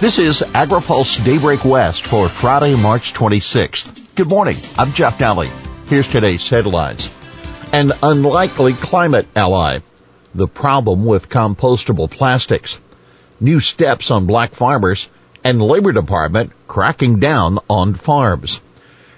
This is AgriPulse Daybreak West for Friday, March 26th. Good morning. I'm Jeff Nalley. Here's today's headlines. An unlikely climate ally. The problem with compostable plastics. New steps on black farmers and Labor Department cracking down on farms.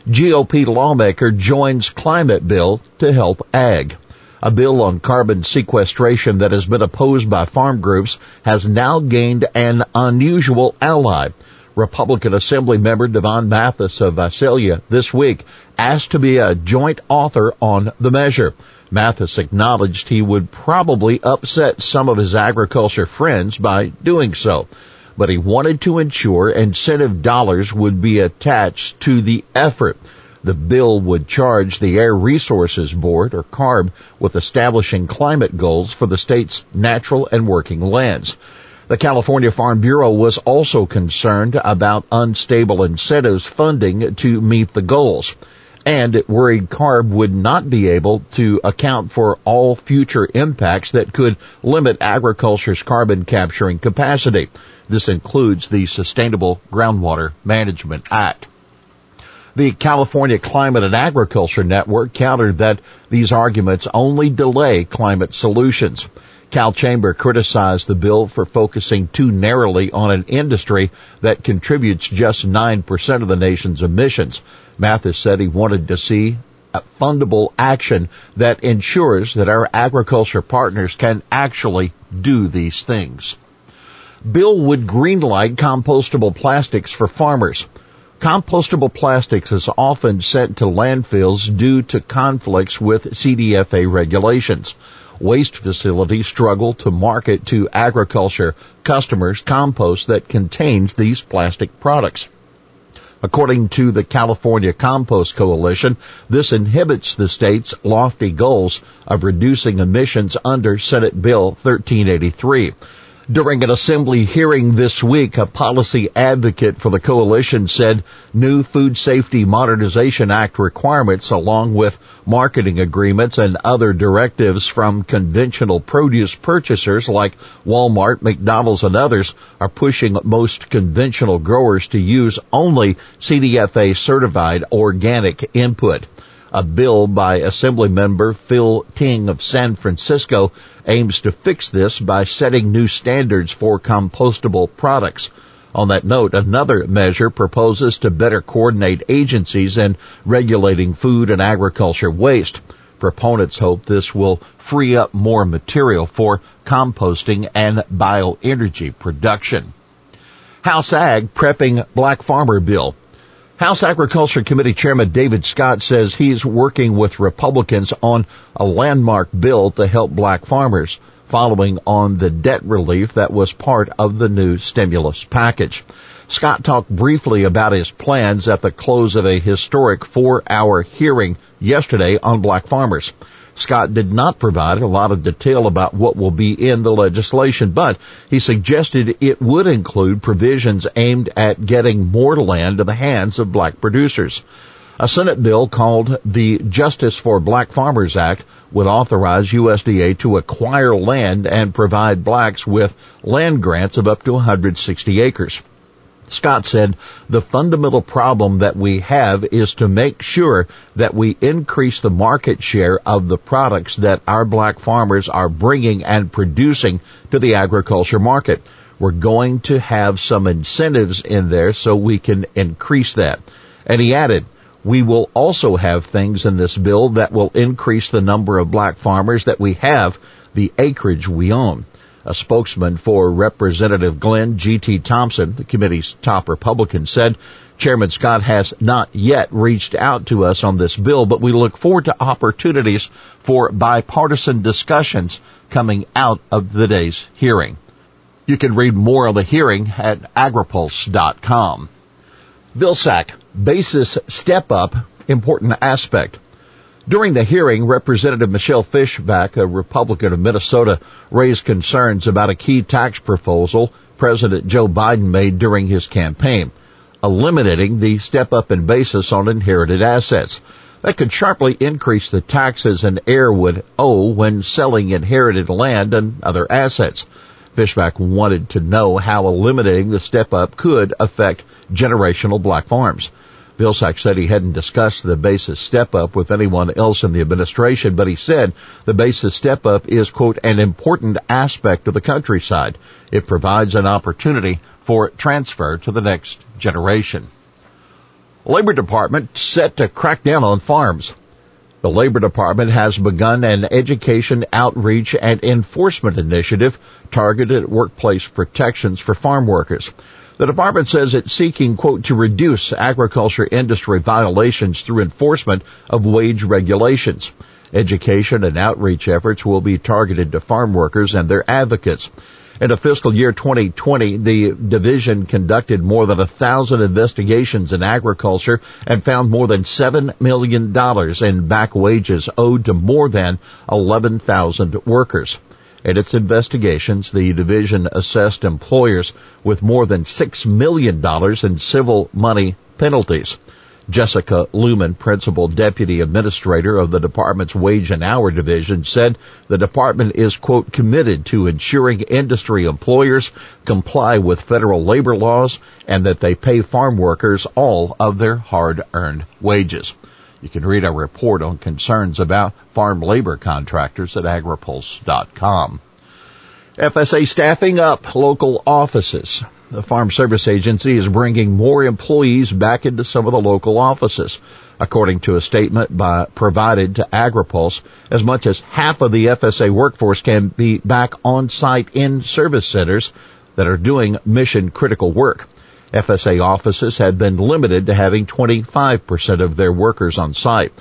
GOP lawmaker joins climate bill to help ag. A bill on carbon sequestration that has been opposed by farm groups has now gained an unusual ally. Republican Assembly member Devon Mathis of Visalia this week asked to be a joint author on the measure. Mathis acknowledged he would probably upset some of his agriculture friends by doing so, but he wanted to ensure incentive dollars would be attached to the effort. The bill would charge the Air Resources Board, or CARB, with establishing climate goals for the state's natural and working lands. The California Farm Bureau was also concerned about unstable incentives funding to meet the goals. And it worried CARB would not be able to account for all future impacts that could limit agriculture's carbon capturing capacity. This includes the Sustainable Groundwater Management Act. The California Climate and Agriculture Network countered that these arguments only delay climate solutions. Cal Chamber criticized the bill for focusing too narrowly on an industry that contributes just 9% of the nation's emissions. Mathis said he wanted to see fundable action that ensures that our agriculture partners can actually do these things. Bill would greenlight compostable plastics for farmers. Compostable plastics is often sent to landfills due to conflicts with CDFA regulations. Waste facilities struggle to market to agriculture customers compost that contains these plastic products. According to the California Compost Coalition, this inhibits the state's lofty goals of reducing emissions under Senate Bill 1383. During an assembly hearing this week, a policy advocate for the coalition said new Food Safety Modernization Act requirements along with marketing agreements and other directives from conventional produce purchasers like Walmart, McDonald's, and others are pushing most conventional growers to use only CDFA certified organic input. A bill by Assemblymember Phil Ting of San Francisco aims to fix this by setting new standards for compostable products. On that note, another measure proposes to better coordinate agencies in regulating food and agriculture waste. Proponents hope this will free up more material for composting and bioenergy production. House Ag prepping Black Farmer Bill. House Agriculture Committee Chairman David Scott says he's working with Republicans on a landmark bill to help black farmers following on the debt relief that was part of the new stimulus package. Scott talked briefly about his plans at the close of a historic four hour hearing yesterday on black farmers. Scott did not provide a lot of detail about what will be in the legislation, but he suggested it would include provisions aimed at getting more land to the hands of black producers. A Senate bill called the Justice for Black Farmers Act would authorize USDA to acquire land and provide blacks with land grants of up to 160 acres. Scott said, the fundamental problem that we have is to make sure that we increase the market share of the products that our black farmers are bringing and producing to the agriculture market. We're going to have some incentives in there so we can increase that. And he added, we will also have things in this bill that will increase the number of black farmers that we have, the acreage we own. A spokesman for Representative Glenn G.T. Thompson, the committee's top Republican, said Chairman Scott has not yet reached out to us on this bill, but we look forward to opportunities for bipartisan discussions coming out of the day's hearing. You can read more of the hearing at agripulse.com. Vilsack, basis step up, important aspect. During the hearing, Representative Michelle Fischbach, a Republican of Minnesota, raised concerns about a key tax proposal President Joe Biden made during his campaign, eliminating the step up in basis on inherited assets. That could sharply increase the taxes an heir would owe when selling inherited land and other assets. Fischbach wanted to know how eliminating the step up could affect generational black farms. Vilsack said he hadn't discussed the basis step up with anyone else in the administration, but he said the basis step up is, quote, an important aspect of the countryside. It provides an opportunity for transfer to the next generation. Labor Department set to crack down on farms. The Labor Department has begun an education, outreach, and enforcement initiative targeted at workplace protections for farm workers. The department says it's seeking, quote, to reduce agriculture industry violations through enforcement of wage regulations. Education and outreach efforts will be targeted to farm workers and their advocates. In the fiscal year 2020, the division conducted more than a thousand investigations in agriculture and found more than seven million dollars in back wages owed to more than 11,000 workers. In its investigations, the division assessed employers with more than six million dollars in civil money penalties. Jessica Looman, Principal Deputy Administrator of the department's Wage and Hour Division, said the department is, quote, committed to ensuring industry employers comply with federal labor laws and that they pay farm workers all of their hard-earned wages. You can read our report on concerns about farm labor contractors at agripulse.com. FSA staffing up local offices. The Farm Service Agency is bringing more employees back into some of the local offices. According to a statement by, provided to AgriPulse, as much as half of the FSA workforce can be back on site in service centers that are doing mission critical work. FSA offices have been limited to having 25% of their workers on site.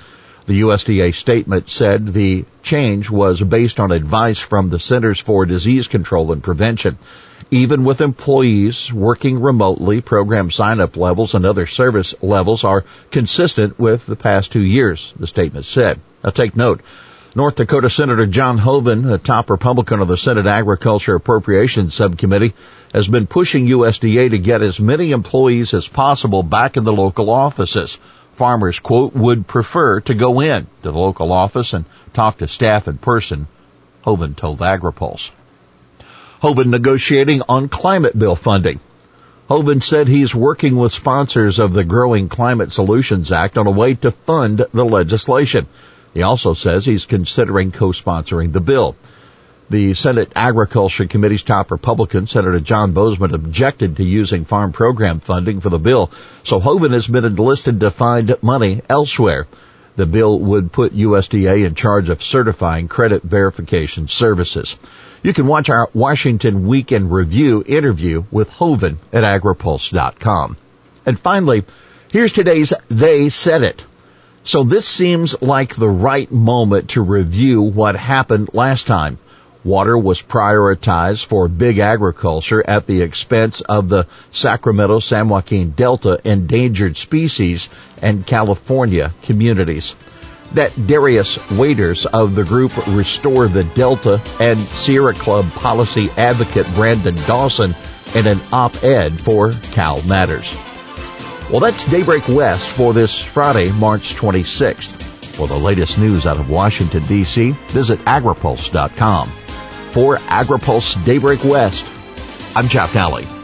The USDA statement said the change was based on advice from the Centers for Disease Control and Prevention. Even with employees working remotely, program sign-up levels and other service levels are consistent with the past two years, the statement said. Now take note. North Dakota Senator John Hoeven, the top Republican of the Senate Agriculture Appropriations Subcommittee, has been pushing USDA to get as many employees as possible back in the local offices. Farmers, quote, would prefer to go in to the local office and talk to staff in person, Hoeven told AgriPulse. Hoeven negotiating on climate bill funding. Hoeven said he's working with sponsors of the Growing Climate Solutions Act on a way to fund the legislation. He also says he's considering co-sponsoring the bill. The Senate Agriculture Committee's top Republican, Senator John Boozman, objected to using farm program funding for the bill, so Hoeven has been enlisted to find money elsewhere. The bill would put USDA in charge of certifying credit verification services. You can watch our Washington Weekend Review interview with Hoeven at agripulse.com. And finally, here's today's They Said It. So this seems like the right moment to review what happened last time. Water was prioritized for big agriculture at the expense of the Sacramento San Joaquin Delta endangered species and California communities that Darius Waiters of the group Restore the Delta and Sierra Club policy advocate Brandon Dawson in an op-ed for Cal Matters. Well, that's Daybreak West for this Friday, March 26th. For the latest news out of Washington, D.C., visit agripulse.com. For AgriPulse Daybreak West, I'm Jeff Nalley.